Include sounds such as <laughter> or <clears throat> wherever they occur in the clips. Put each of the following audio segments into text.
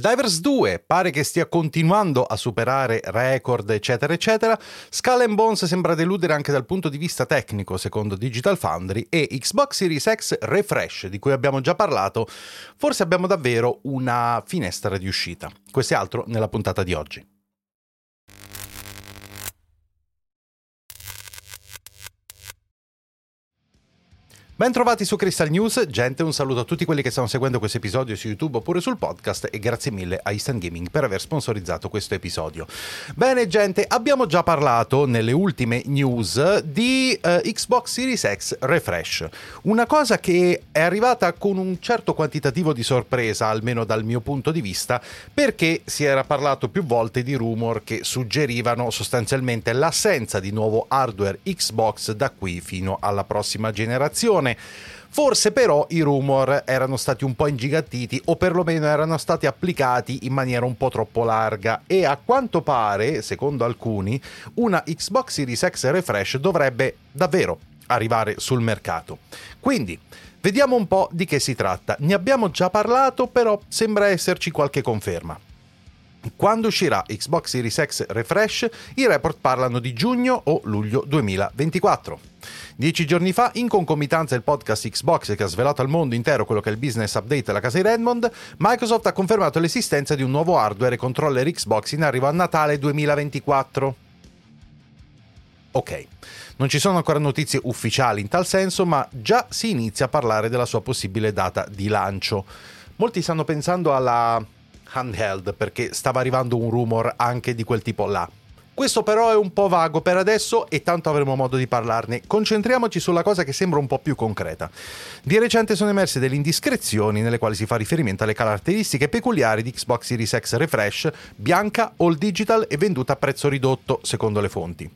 Divers 2 pare che stia continuando a superare record, eccetera, eccetera. Skull and Bones sembra deludere anche dal punto di vista tecnico, secondo Digital Foundry, e Xbox Series X Refresh, di cui abbiamo già parlato, forse abbiamo davvero una finestra di uscita. Questo è altro nella puntata di oggi. Bentrovati su Crystal News, gente, un saluto a tutti quelli che stanno seguendo questo episodio su YouTube oppure sul podcast e grazie mille a Instant Gaming per aver sponsorizzato questo episodio. Bene, gente, abbiamo già parlato nelle ultime news di uh, Xbox Series X Refresh, una cosa che è arrivata con un certo quantitativo di sorpresa, almeno dal mio punto di vista, perché si era parlato più volte di rumor che suggerivano sostanzialmente l'assenza di nuovo hardware Xbox da qui fino alla prossima generazione Forse però i rumor erano stati un po' ingigantiti o perlomeno erano stati applicati in maniera un po' troppo larga e a quanto pare, secondo alcuni, una Xbox Series X Refresh dovrebbe davvero arrivare sul mercato. Quindi, vediamo un po' di che si tratta. Ne abbiamo già parlato, però sembra esserci qualche conferma. Quando uscirà Xbox Series X Refresh, i report parlano di giugno o luglio 2024. Dieci giorni fa, in concomitanza del podcast Xbox che ha svelato al mondo intero quello che è il business update della casa di Redmond, Microsoft ha confermato l'esistenza di un nuovo hardware e controller Xbox in arrivo a Natale 2024. Ok, non ci sono ancora notizie ufficiali in tal senso, ma già si inizia a parlare della sua possibile data di lancio. Molti stanno pensando alla handheld perché stava arrivando un rumor anche di quel tipo là. Questo però è un po' vago per adesso e tanto avremo modo di parlarne. Concentriamoci sulla cosa che sembra un po' più concreta. Di recente sono emerse delle indiscrezioni nelle quali si fa riferimento alle caratteristiche peculiari di Xbox Series X Refresh, bianca, all digital e venduta a prezzo ridotto, secondo le fonti.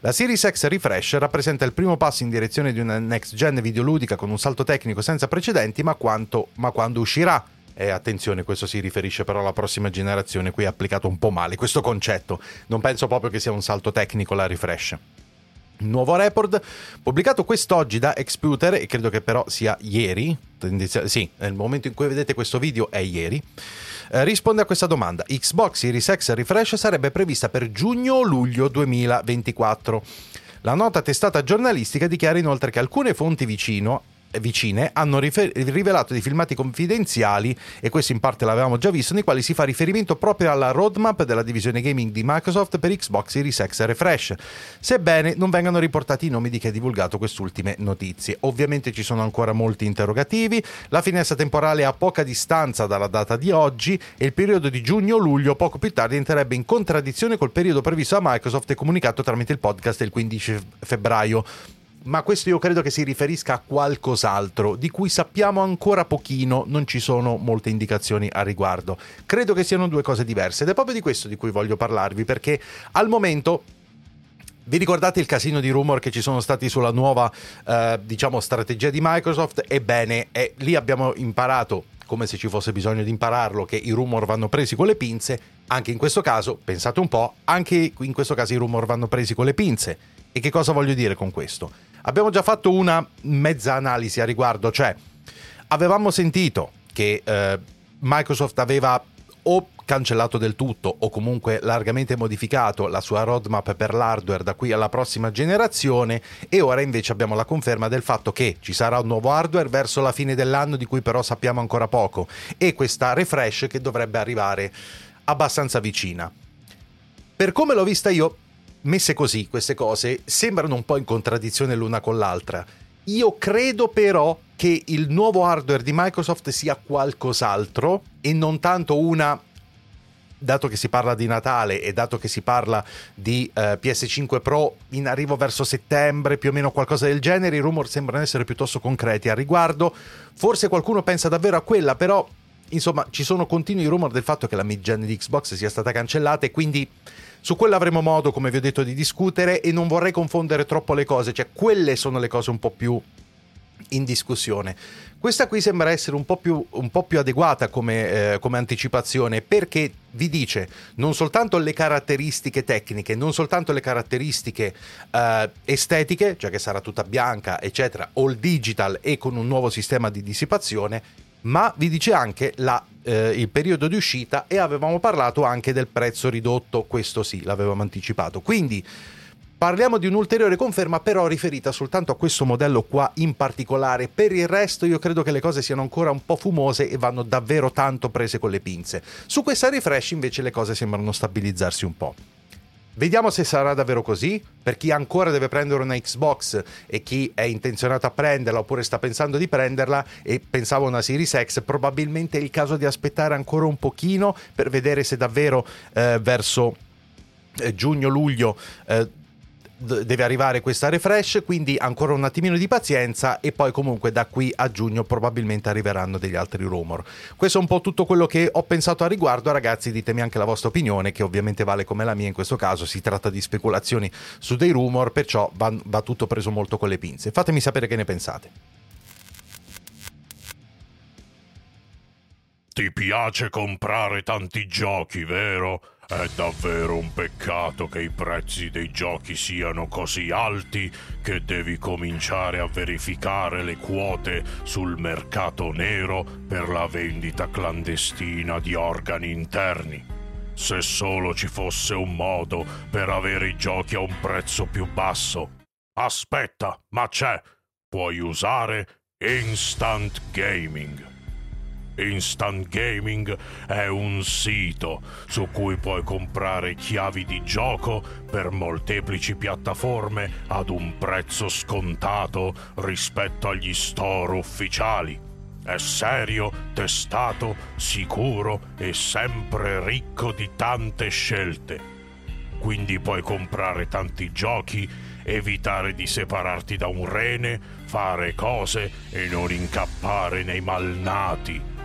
La Series X Refresh rappresenta il primo passo in direzione di una next gen videoludica con un salto tecnico senza precedenti, ma, quanto, ma quando uscirà e attenzione, questo si riferisce però alla prossima generazione, qui è applicato un po' male questo concetto. Non penso proprio che sia un salto tecnico la refresh. Nuovo report pubblicato quest'oggi da Exputer e credo che però sia ieri, sì, nel momento in cui vedete questo video è ieri, eh, risponde a questa domanda. Xbox Series X Refresh sarebbe prevista per giugno o luglio 2024. La nota testata giornalistica dichiara inoltre che alcune fonti vicino vicine hanno rifer- rivelato dei filmati confidenziali, e questo in parte l'avevamo già visto, nei quali si fa riferimento proprio alla roadmap della divisione gaming di Microsoft per Xbox Series X Refresh, sebbene non vengano riportati i nomi di chi ha divulgato queste ultime notizie. Ovviamente ci sono ancora molti interrogativi, la finestra temporale è a poca distanza dalla data di oggi e il periodo di giugno-luglio poco più tardi entrerebbe in contraddizione col periodo previsto da Microsoft e comunicato tramite il podcast del 15 febbraio ma questo io credo che si riferisca a qualcos'altro di cui sappiamo ancora pochino, non ci sono molte indicazioni a riguardo. Credo che siano due cose diverse ed è proprio di questo di cui voglio parlarvi perché al momento vi ricordate il casino di rumor che ci sono stati sulla nuova, eh, diciamo, strategia di Microsoft? Ebbene, eh, lì abbiamo imparato, come se ci fosse bisogno di impararlo, che i rumor vanno presi con le pinze. Anche in questo caso, pensate un po', anche in questo caso i rumor vanno presi con le pinze. E che cosa voglio dire con questo? Abbiamo già fatto una mezza analisi a riguardo, cioè avevamo sentito che eh, Microsoft aveva o cancellato del tutto o comunque largamente modificato la sua roadmap per l'hardware da qui alla prossima generazione e ora invece abbiamo la conferma del fatto che ci sarà un nuovo hardware verso la fine dell'anno di cui però sappiamo ancora poco e questa refresh che dovrebbe arrivare abbastanza vicina. Per come l'ho vista io, messe così queste cose sembrano un po' in contraddizione l'una con l'altra. Io credo però che il nuovo hardware di Microsoft sia qualcos'altro e non tanto una dato che si parla di Natale e dato che si parla di eh, PS5 Pro in arrivo verso settembre, più o meno qualcosa del genere, i rumor sembrano essere piuttosto concreti a riguardo. Forse qualcuno pensa davvero a quella, però insomma ci sono continui rumor del fatto che la mid-gen di Xbox sia stata cancellata e quindi su quello avremo modo, come vi ho detto, di discutere e non vorrei confondere troppo le cose, cioè quelle sono le cose un po' più in discussione. Questa qui sembra essere un po' più, un po più adeguata come, eh, come, anticipazione perché vi dice non soltanto le caratteristiche tecniche, non soltanto le caratteristiche eh, estetiche, cioè che sarà tutta bianca, eccetera, all digital e con un nuovo sistema di dissipazione, ma vi dice anche la, eh, il periodo di uscita e avevamo parlato anche del prezzo ridotto, questo sì, l'avevamo anticipato. Quindi Parliamo di un'ulteriore conferma però riferita soltanto a questo modello qua in particolare, per il resto io credo che le cose siano ancora un po' fumose e vanno davvero tanto prese con le pinze. Su questa refresh invece le cose sembrano stabilizzarsi un po'. Vediamo se sarà davvero così. Per chi ancora deve prendere una Xbox e chi è intenzionato a prenderla oppure sta pensando di prenderla e pensava una Series X, probabilmente è il caso di aspettare ancora un pochino per vedere se davvero eh, verso eh, giugno-luglio eh, deve arrivare questa refresh, quindi ancora un attimino di pazienza e poi comunque da qui a giugno probabilmente arriveranno degli altri rumor. Questo è un po' tutto quello che ho pensato a riguardo, ragazzi, ditemi anche la vostra opinione che ovviamente vale come la mia in questo caso, si tratta di speculazioni su dei rumor, perciò va, va tutto preso molto con le pinze. Fatemi sapere che ne pensate. Ti piace comprare tanti giochi, vero? È davvero un peccato che i prezzi dei giochi siano così alti che devi cominciare a verificare le quote sul mercato nero per la vendita clandestina di organi interni. Se solo ci fosse un modo per avere i giochi a un prezzo più basso. Aspetta, ma c'è! Puoi usare Instant Gaming. Instant Gaming è un sito su cui puoi comprare chiavi di gioco per molteplici piattaforme ad un prezzo scontato rispetto agli store ufficiali. È serio, testato, sicuro e sempre ricco di tante scelte. Quindi puoi comprare tanti giochi, evitare di separarti da un rene, fare cose e non incappare nei malnati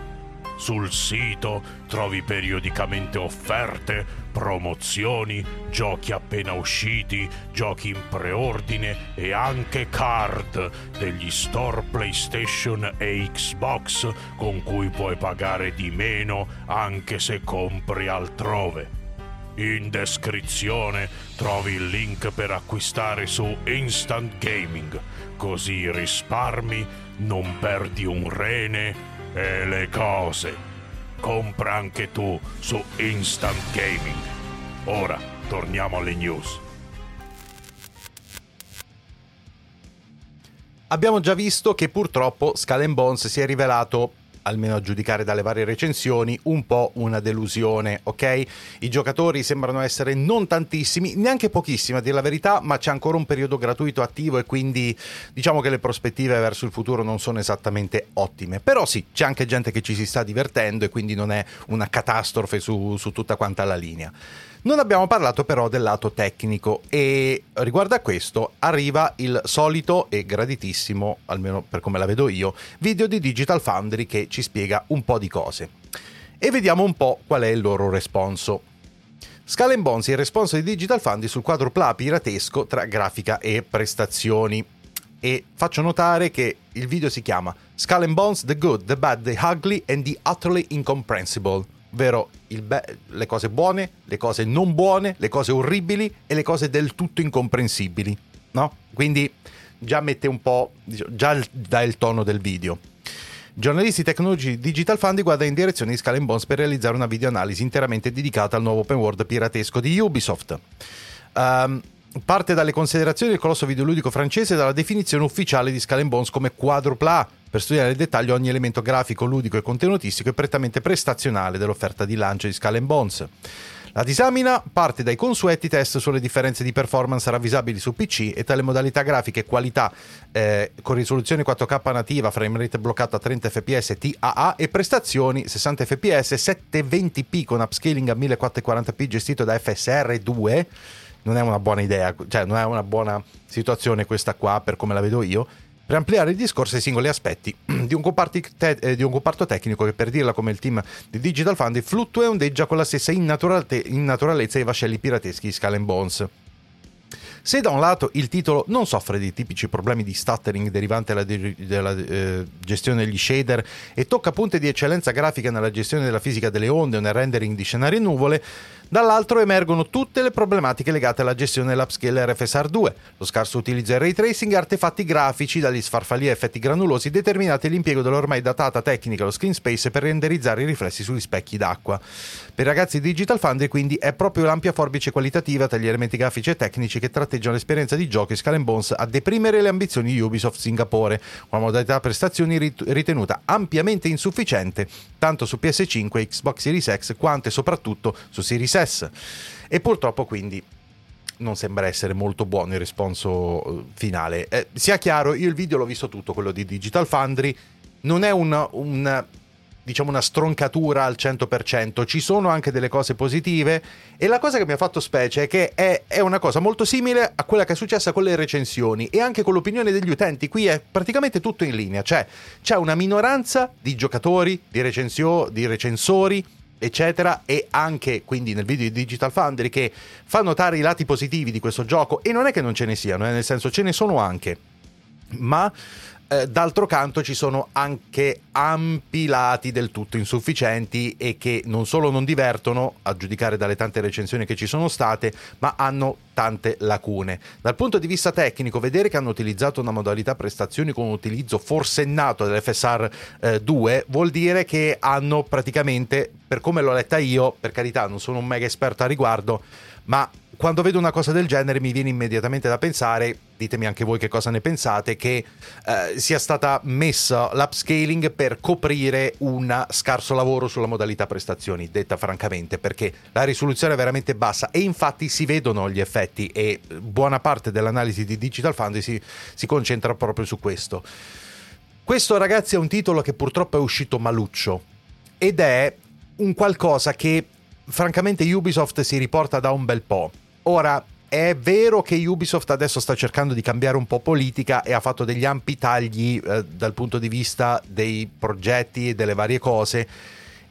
sul sito trovi periodicamente offerte, promozioni, giochi appena usciti, giochi in preordine e anche card degli store PlayStation e Xbox con cui puoi pagare di meno anche se compri altrove. In descrizione trovi il link per acquistare su Instant Gaming, così risparmi, non perdi un rene e le cose. Compra anche tu su Instant Gaming. Ora torniamo alle news. Abbiamo già visto che purtroppo Skull Bones si è rivelato almeno a giudicare dalle varie recensioni, un po' una delusione, ok? I giocatori sembrano essere non tantissimi, neanche pochissimi a dire la verità, ma c'è ancora un periodo gratuito attivo e quindi diciamo che le prospettive verso il futuro non sono esattamente ottime. Però sì, c'è anche gente che ci si sta divertendo e quindi non è una catastrofe su, su tutta quanta la linea. Non abbiamo parlato però del lato tecnico e riguardo a questo arriva il solito e graditissimo, almeno per come la vedo io, video di Digital Foundry che ci spiega un po' di cose. E vediamo un po' qual è il loro responso. Skull Bones è il responso di Digital Foundry sul quadrupla piratesco tra grafica e prestazioni. E faccio notare che il video si chiama Skull Bones, The Good, The Bad, The Ugly and The Utterly Incomprehensible ovvero be- le cose buone, le cose non buone, le cose orribili e le cose del tutto incomprensibili, no? Quindi già mette un po', già dà il tono del video. Giornalisti tecnologici Digital Fund guarda in direzione di Skull Bones per realizzare una videoanalisi interamente dedicata al nuovo open world piratesco di Ubisoft. Um, parte dalle considerazioni del colosso videoludico francese e dalla definizione ufficiale di Skull Bones come quadrupla per studiare nel dettaglio ogni elemento grafico, ludico e contenutistico e prettamente prestazionale dell'offerta di lancio di Skull Bones. La disamina parte dai consueti test sulle differenze di performance ravvisabili su PC e tale modalità grafiche e qualità eh, con risoluzione 4K nativa, frame rate bloccato a 30 fps TAA e prestazioni 60 fps 720p con upscaling a 1440p gestito da FSR 2 non è una buona idea, cioè non è una buona situazione questa qua per come la vedo io per ampliare il discorso ai singoli aspetti <clears throat> di un, te- eh, di un, comparto tecnico che per dirla come il team di Digital Fund fluttua e ondeggia con la stessa innaturalezza dei vascelli pirateschi di Skull Bones. Se da un lato il titolo non soffre di tipici problemi di stuttering derivante dalla, dalla eh, gestione degli shader e tocca punte di eccellenza grafica nella gestione della fisica delle onde o nel rendering di scenari nuvole, Dall'altro emergono tutte le problematiche legate alla gestione dell'upscale RFSR 2, lo scarso utilizzo del ray tracing e artefatti grafici dagli sfarfali e effetti granulosi determinati l'impiego dell'ormai datata tecnica lo screen space per renderizzare i riflessi sugli specchi d'acqua. Per ragazzi di Digital Foundry quindi è proprio l'ampia forbice qualitativa tra gli elementi grafici e tecnici che tratteggiano l'esperienza di giochi Skull Bones a deprimere le ambizioni di Ubisoft Singapore, una modalità prestazioni ritenuta ampiamente insufficiente tanto su PS5, Xbox Series X quanto e soprattutto su Series S. E purtroppo quindi non sembra essere molto buono il risponso eh, finale. Eh, sia chiaro, io il video l'ho visto tutto, quello di Digital Foundry, non è un, un diciamo una stroncatura al 100%, ci sono anche delle cose positive. E la cosa che mi ha fatto specie è che è, è, una cosa molto simile a quella che è successa con le recensioni e anche con l'opinione degli utenti, qui è praticamente tutto in linea, cioè c'è una minoranza di giocatori, di, recensio, di recensori eccetera e anche quindi nel video di Digital Foundry che fa notare i lati positivi di questo gioco e non è che non ce ne siano, eh, nel senso ce ne sono anche ma eh, d'altro canto ci sono anche ampi lati del tutto insufficienti e che non solo non divertono, a giudicare dalle tante recensioni che ci sono state, ma hanno tante lacune. Dal punto di vista tecnico, vedere che hanno utilizzato una modalità prestazioni con un utilizzo forsennato dell'FSR eh, 2 vuol dire che hanno praticamente, per come l'ho letta io, per carità non sono un mega esperto a riguardo, ma quando vedo una cosa del genere mi viene immediatamente da pensare, ditemi anche voi che cosa ne pensate, che eh, sia stata messa l'upscaling per coprire un scarso lavoro sulla modalità prestazioni, detta francamente, perché la risoluzione è veramente bassa e infatti si vedono gli effetti e buona parte dell'analisi di Digital Foundry si, si concentra proprio su questo. Questo ragazzi è un titolo che purtroppo è uscito maluccio ed è un qualcosa che francamente Ubisoft si riporta da un bel po' Ora, è vero che Ubisoft adesso sta cercando di cambiare un po' politica e ha fatto degli ampi tagli eh, dal punto di vista dei progetti e delle varie cose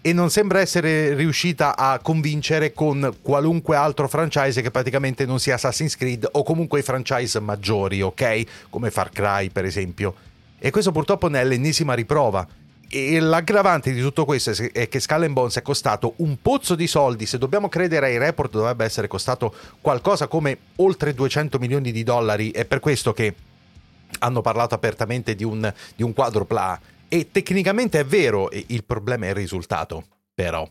e non sembra essere riuscita a convincere con qualunque altro franchise che praticamente non sia Assassin's Creed o comunque i franchise maggiori, ok? Come Far Cry per esempio. E questo purtroppo ne è l'ennesima riprova e l'aggravante di tutto questo è che Skull Bones è costato un pozzo di soldi, se dobbiamo credere ai report dovrebbe essere costato qualcosa come oltre 200 milioni di dollari, è per questo che hanno parlato apertamente di un, di un quadrupla e tecnicamente è vero, il problema è il risultato, però,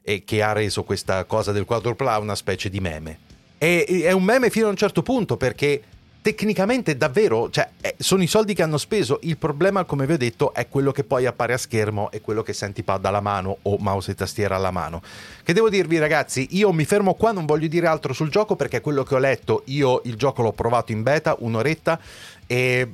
e che ha reso questa cosa del quadrupla una specie di meme. E, è un meme fino a un certo punto perché tecnicamente davvero, cioè, eh, sono i soldi che hanno speso. Il problema, come vi ho detto, è quello che poi appare a schermo e quello che senti pad alla mano o mouse e tastiera alla mano. Che devo dirvi, ragazzi, io mi fermo qua, non voglio dire altro sul gioco perché quello che ho letto, io il gioco l'ho provato in beta un'oretta e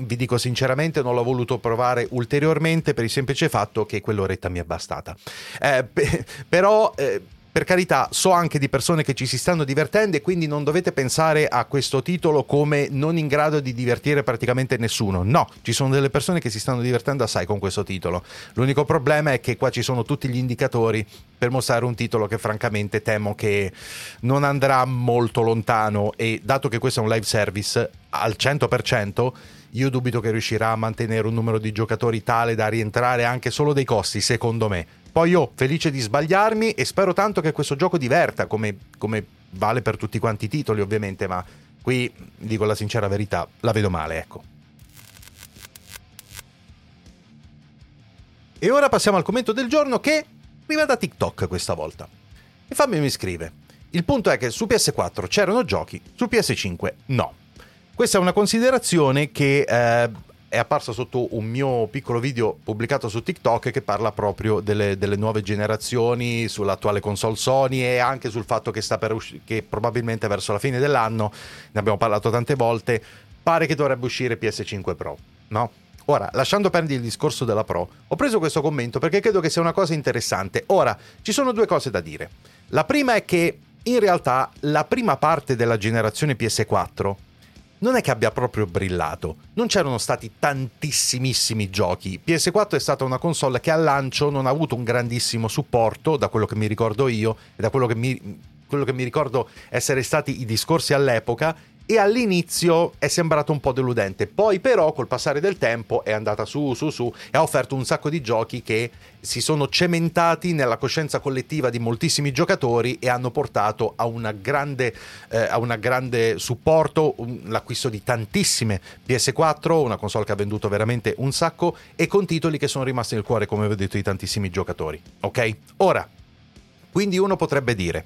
vi dico sinceramente, non l'ho voluto provare ulteriormente per il semplice fatto che quell'oretta mi è bastata. Eh, <laughs> pe- però. Eh, per carità, so anche di persone che ci si stanno divertendo e quindi non dovete pensare a questo titolo come non in grado di divertire praticamente nessuno. No, ci sono delle persone che si stanno divertendo assai con questo titolo. L'unico problema è che qua ci sono tutti gli indicatori per mostrare un titolo che francamente temo che non andrà molto lontano e dato che questo è un live service al 100%, io dubito che riuscirà a mantenere un numero di giocatori tale da rientrare anche solo dei costi, secondo me poi io felice di sbagliarmi e spero tanto che questo gioco diverta, come, come vale per tutti quanti i titoli ovviamente, ma qui dico la sincera verità, la vedo male, ecco. E ora passiamo al commento del giorno che arriva da TikTok questa volta. E Fabio mi scrive: Il punto è che su PS4 c'erano giochi, su PS5 no. Questa è una considerazione che eh, è apparsa sotto un mio piccolo video pubblicato su TikTok che parla proprio delle, delle nuove generazioni, sull'attuale console Sony e anche sul fatto che, sta per usci- che probabilmente verso la fine dell'anno, ne abbiamo parlato tante volte, pare che dovrebbe uscire PS5 Pro, no? Ora, lasciando perdere il discorso della Pro, ho preso questo commento perché credo che sia una cosa interessante. Ora, ci sono due cose da dire. La prima è che in realtà la prima parte della generazione PS4 non è che abbia proprio brillato. Non c'erano stati tantissimissimi giochi. PS4 è stata una console che al lancio non ha avuto un grandissimo supporto, da quello che mi ricordo io e da quello che mi, quello che mi ricordo essere stati i discorsi all'epoca e all'inizio è sembrato un po' deludente, poi però col passare del tempo è andata su su su e ha offerto un sacco di giochi che si sono cementati nella coscienza collettiva di moltissimi giocatori e hanno portato a una grande, eh, grande supporto, un, l'acquisto di tantissime PS4, una console che ha venduto veramente un sacco e con titoli che sono rimasti nel cuore come ho detto di tantissimi giocatori, ok? Ora, quindi uno potrebbe dire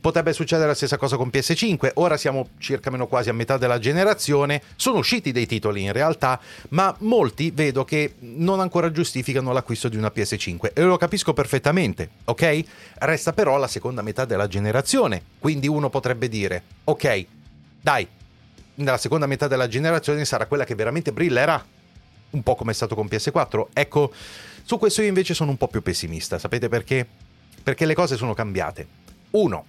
Potrebbe succedere la stessa cosa con PS5, ora siamo circa meno quasi a metà della generazione, sono usciti dei titoli in realtà, ma molti vedo che non ancora giustificano l'acquisto di una PS5 e lo capisco perfettamente, ok? Resta però la seconda metà della generazione, quindi uno potrebbe dire, ok, dai, nella seconda metà della generazione sarà quella che veramente brillerà, un po' come è stato con PS4. Ecco, su questo io invece sono un po' più pessimista, sapete perché? Perché le cose sono cambiate. Uno,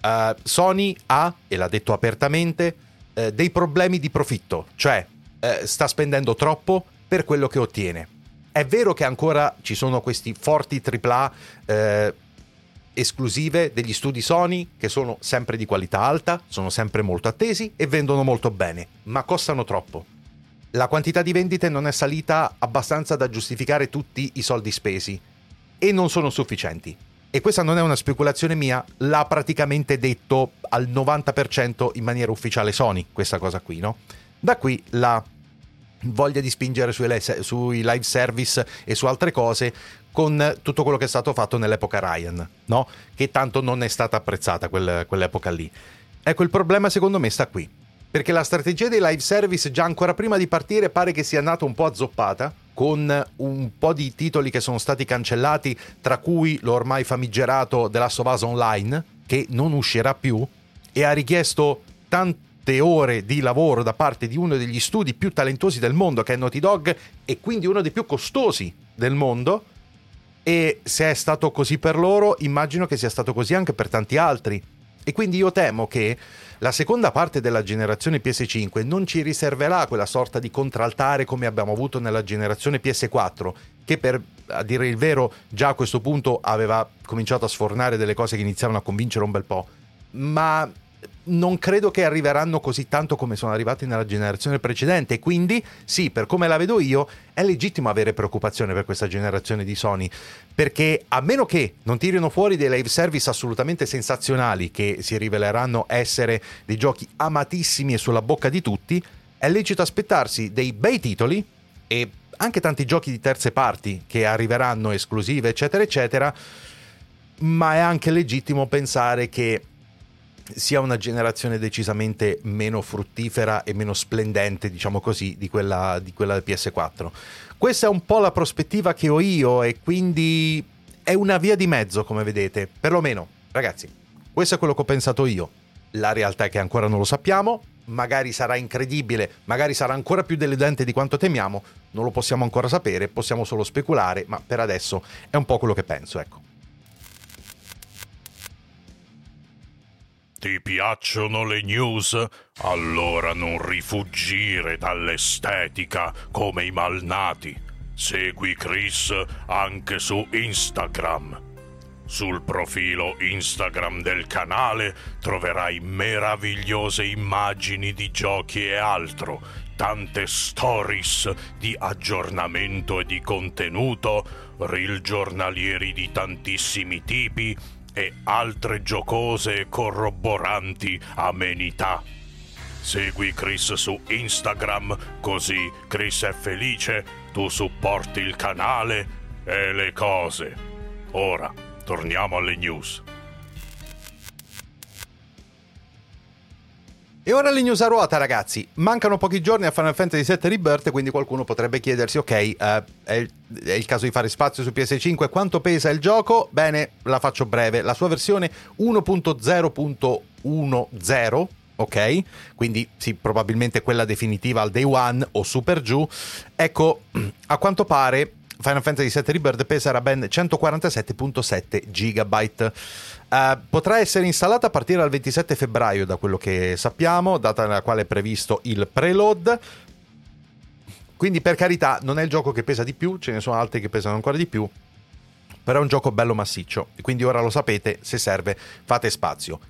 uh, Sony ha, e l'ha detto apertamente, uh, dei problemi di profitto, cioè uh, sta spendendo troppo per quello che ottiene. È vero che ancora ci sono questi forti AAA esclusive degli studi Sony che sono sempre di qualità alta, sono sempre molto attesi e vendono molto bene, ma costano troppo. La quantità di vendite non è salita abbastanza da giustificare tutti i soldi spesi e non sono sufficienti e questa non è una speculazione mia, l'ha praticamente detto al 90% in maniera ufficiale Sony, questa cosa qui, no? Da qui la voglia di spingere sui, live service e su altre cose con tutto quello che è stato fatto nell'epoca Ryan, no? Che tanto non è stata apprezzata quel, quell'epoca lì. Ecco, il problema secondo me sta qui. Perché la strategia dei live service già ancora prima di partire pare che sia nata un po' azzoppata con un po' di titoli che sono stati cancellati, tra cui l'ormai famigerato The Last of Us Online, che non uscirà più, e ha richiesto tante ore di lavoro da parte di uno degli studi più talentuosi del mondo, che è Naughty Dog, e quindi uno dei più costosi del mondo. E se è stato così per loro, immagino che sia stato così anche per tanti altri. E quindi io temo che la seconda parte della generazione PS5 non ci riserverà quella sorta di contraltare come abbiamo avuto nella generazione PS4, che per a dire il vero già a questo punto aveva cominciato a sfornare delle cose che iniziavano a convincere un bel po', ma non credo che arriveranno così tanto come sono arrivati nella generazione precedente. Quindi, sì, per come la vedo io, è legittimo avere preoccupazione per questa generazione di Sony. Perché a meno che non tirino fuori dei live service assolutamente sensazionali, che si riveleranno essere dei giochi amatissimi e sulla bocca di tutti, è lecito aspettarsi dei bei titoli e anche tanti giochi di terze parti che arriveranno esclusive, eccetera, eccetera. Ma è anche legittimo pensare che sia una generazione decisamente meno fruttifera e meno splendente, diciamo così, di quella, di quella del PS4. Questa è un po' la prospettiva che ho io e quindi è una via di mezzo, come vedete. Perlomeno, ragazzi, questo è quello che ho pensato io. La realtà è che ancora non lo sappiamo, magari sarà incredibile, magari sarà ancora più deludente di quanto temiamo, non lo possiamo ancora sapere, possiamo solo speculare, ma per adesso è un po' quello che penso, ecco. Ti piacciono le news? Allora non rifuggire dall'estetica come i malnati. Segui Chris anche su Instagram. Sul profilo Instagram del canale troverai meravigliose immagini di giochi e altro, tante stories di aggiornamento e di contenuto, reel giornalieri di tantissimi tipi, e altre giocose e corroboranti amenità. Segui Chris su Instagram, così Chris è felice, tu supporti il canale e le cose. Ora, torniamo alle news. E ora le news a ruota, ragazzi. Mancano pochi giorni a Final Fantasy VII Rebirth, quindi qualcuno potrebbe chiedersi: ok, uh, è, il, è, il, caso di fare spazio su PS5. Quanto pesa il gioco? Bene, la faccio breve. La sua versione 1.0.10, ok? Quindi sì, probabilmente quella definitiva al day one o super giù. Ecco, <clears throat> a quanto pare Final Fantasy VII Rebirth peserà ben 147.7 GB. Uh, potrà essere installata a partire dal 27 febbraio, da quello che sappiamo, data nella quale è previsto il preload. Quindi, per carità, non è il gioco che pesa di più, ce ne sono altri che pesano ancora di più. Però è un gioco bello massiccio. Quindi ora lo sapete, se serve, fate spazio.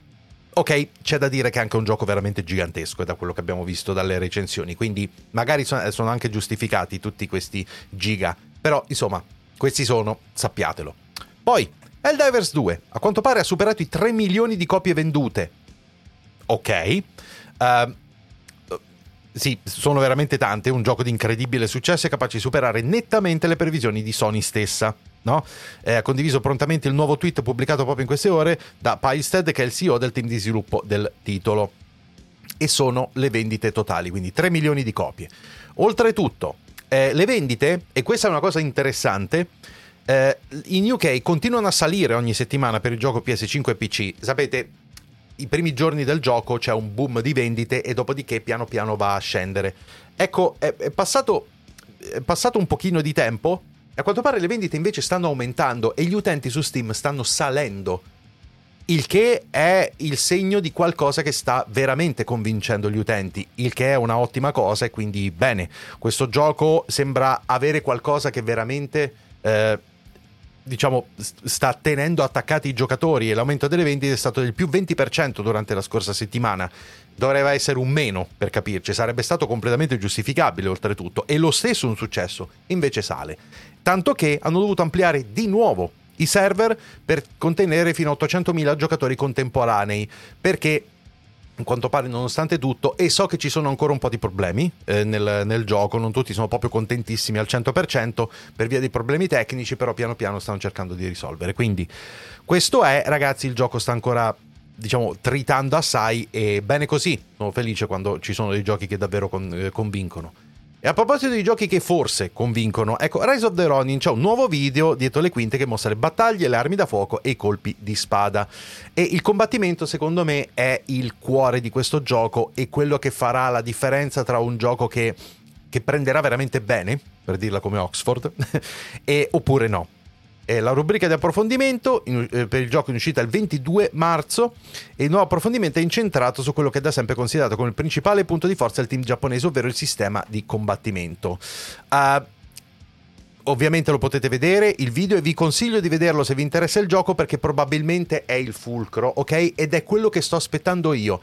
Ok, c'è da dire che è anche un gioco veramente gigantesco, da quello che abbiamo visto dalle recensioni. Quindi, magari sono anche giustificati tutti questi giga. Però, insomma, questi sono, sappiatelo. Poi, Helldivers 2, a quanto pare ha superato i 3 milioni di copie vendute. Ok. Uh, sì, sono veramente tante, un gioco di incredibile successo e capace di superare nettamente le previsioni di Sony stessa. No? Eh, ha condiviso prontamente il nuovo tweet pubblicato proprio in queste ore da Pylstead, che è il CEO del team di sviluppo del titolo. E sono le vendite totali, quindi 3 milioni di copie. Oltretutto, eh, le vendite, e questa è una cosa interessante, eh, in UK continuano a salire ogni settimana per il gioco PS5 e PC. Sapete, i primi giorni del gioco c'è un boom di vendite e dopodiché piano piano va a scendere. Ecco, è, è, passato, è passato un pochino di tempo e a quanto pare le vendite invece stanno aumentando e gli utenti su Steam stanno salendo. Il che è il segno di qualcosa che sta veramente convincendo gli utenti, il che è una ottima cosa e quindi bene, questo gioco sembra avere qualcosa che veramente eh, diciamo, sta tenendo attaccati i giocatori e l'aumento delle vendite è stato del più 20% durante la scorsa settimana. Dovrebbe essere un meno, per capirci, sarebbe stato completamente giustificabile oltretutto, e lo stesso un successo, invece sale. Tanto che hanno dovuto ampliare di nuovo i server per contenere fino a 800.000 giocatori contemporanei, perché in quanto pare nonostante tutto e so che ci sono ancora un po' di problemi eh, nel, nel, gioco, non tutti sono proprio contentissimi al 100% per via dei problemi tecnici, però piano piano stanno cercando di risolvere. Quindi questo è, ragazzi, il gioco sta ancora diciamo tritando assai e bene così, sono felice quando ci sono dei giochi che davvero con, eh, convincono. E a proposito di giochi che forse convincono, ecco, Rise of the Ronin c'è un nuovo video dietro le quinte che mostra le battaglie, le armi da fuoco e i colpi di spada. E il combattimento, secondo me, è il cuore di questo gioco e quello che farà la differenza tra un gioco che, che prenderà veramente bene, per dirla come Oxford, <laughs> e, oppure no è la rubrica di approfondimento in, eh, per il gioco in uscita il 22 marzo e il nuovo approfondimento è incentrato su quello che è da sempre considerato come il principale punto di forza del team giapponese, ovvero il sistema di combattimento. Uh, ovviamente lo potete vedere il video e vi consiglio di vederlo se vi interessa il gioco perché probabilmente è il fulcro, ok? Ed è quello che sto aspettando io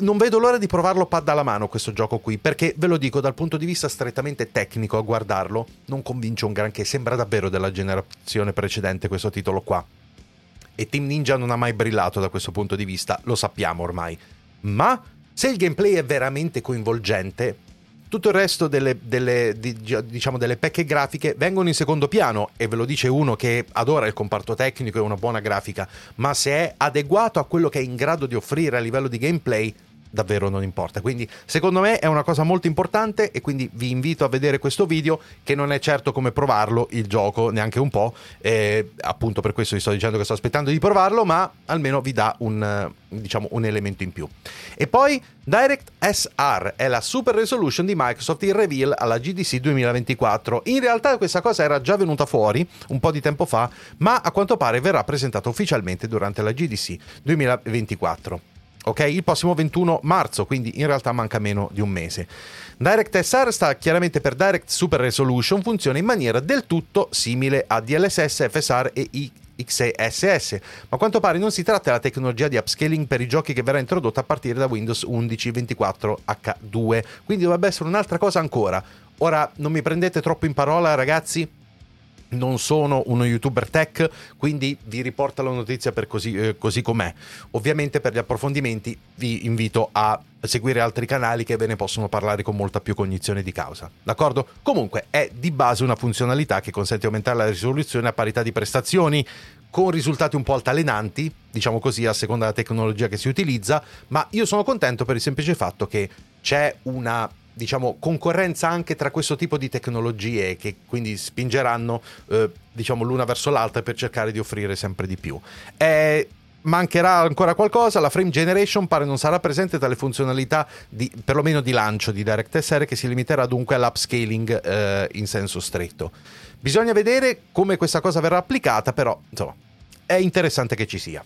non vedo l'ora di provarlo pad alla mano questo gioco qui, perché ve lo dico dal punto di vista strettamente tecnico a guardarlo, non convince un granché, sembra davvero della generazione precedente questo titolo qua. E Team Ninja non ha mai brillato da questo punto di vista, lo sappiamo ormai. Ma se il gameplay è veramente coinvolgente, tutto il resto delle, delle, diciamo, delle pecche grafiche vengono in secondo piano e ve lo dice uno che adora il comparto tecnico e una buona grafica, ma se è adeguato a quello che è in grado di offrire a livello di gameplay, davvero non importa. Quindi secondo me è una cosa molto importante e quindi vi invito a vedere questo video che non è certo come provarlo il gioco neanche un po', eh, appunto per questo vi sto dicendo che sto aspettando di provarlo, ma almeno vi dà un, diciamo, un elemento in più. E poi Direct SR è la super resolution di Microsoft in reveal alla GDC 2024. In realtà questa cosa era già venuta fuori un po' di tempo fa, ma a quanto pare verrà presentata ufficialmente durante la GDC 2024 ok? Il prossimo 21 marzo, quindi in realtà manca meno di un mese. Direct SR sta chiaramente per Direct Super Resolution, funziona in maniera del tutto simile a DLSS, FSR e XSS, ma a quanto pare non si tratta della tecnologia di upscaling per i giochi che verrà introdotta a partire da Windows 11 24H2, quindi dovrebbe essere un'altra cosa ancora. Ora non mi prendete troppo in parola, ragazzi, non sono uno youtuber tech, quindi vi riporto la notizia per così, eh, così, com'è. Ovviamente per gli approfondimenti vi invito a seguire altri canali che ve ne possono parlare con molta più cognizione di causa. D'accordo? Comunque è di base una funzionalità che consente di aumentare la risoluzione a parità di prestazioni con risultati un po' altalenanti, diciamo così, a seconda della tecnologia che si utilizza, ma io sono contento per il semplice fatto che c'è una diciamo, concorrenza anche tra questo tipo di tecnologie che quindi spingeranno eh, diciamo, l'una verso l'altra per cercare di offrire sempre di più. È mancherà ancora qualcosa, la frame generation pare non sarà presente tra le funzionalità di, perlomeno di lancio di DirectX che si limiterà dunque all'upscaling eh, in senso stretto. Bisogna vedere come questa cosa verrà applicata, però insomma, è interessante che ci sia.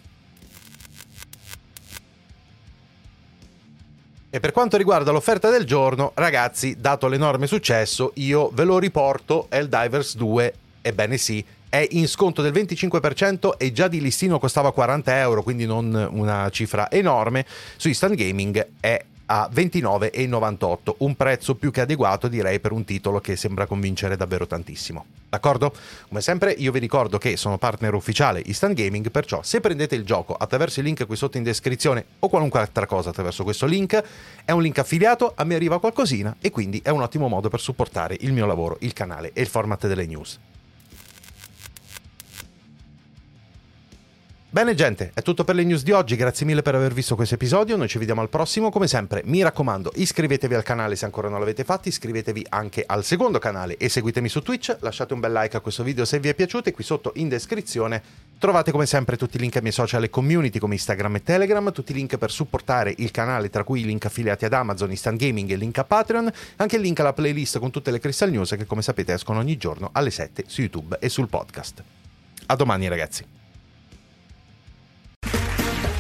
E per quanto riguarda l'offerta del giorno, ragazzi, dato l'enorme successo, io ve lo riporto Divers 2, ebbene sì, è in sconto del 25% e già di listino costava 40 euro, quindi non una cifra enorme. Su Instant Gaming è a 29,98, un prezzo più che adeguato direi per un titolo che sembra convincere davvero tantissimo. D'accordo? Come sempre io vi ricordo che sono partner ufficiale Instant Gaming, perciò se prendete il gioco attraverso il link qui sotto in descrizione o qualunque altra cosa attraverso questo link, è un link affiliato, a me arriva qualcosina e quindi è un ottimo modo per supportare il mio lavoro, il canale e il format delle news. Bene gente, è tutto per le news di oggi, grazie mille per aver visto questo episodio, noi ci vediamo al prossimo, come sempre mi raccomando iscrivetevi al canale se ancora non l'avete fatto, iscrivetevi anche al secondo canale e seguitemi su Twitch, lasciate un bel like a questo video se vi è piaciuto e qui sotto in descrizione trovate come sempre tutti i link ai miei social e community come Instagram e Telegram, tutti i link per supportare il canale tra cui i link affiliati ad Amazon, Instant Gaming e il link a Patreon, anche il link alla playlist con tutte le Crystal News che come sapete escono ogni giorno alle 7 su YouTube e sul podcast. A domani ragazzi.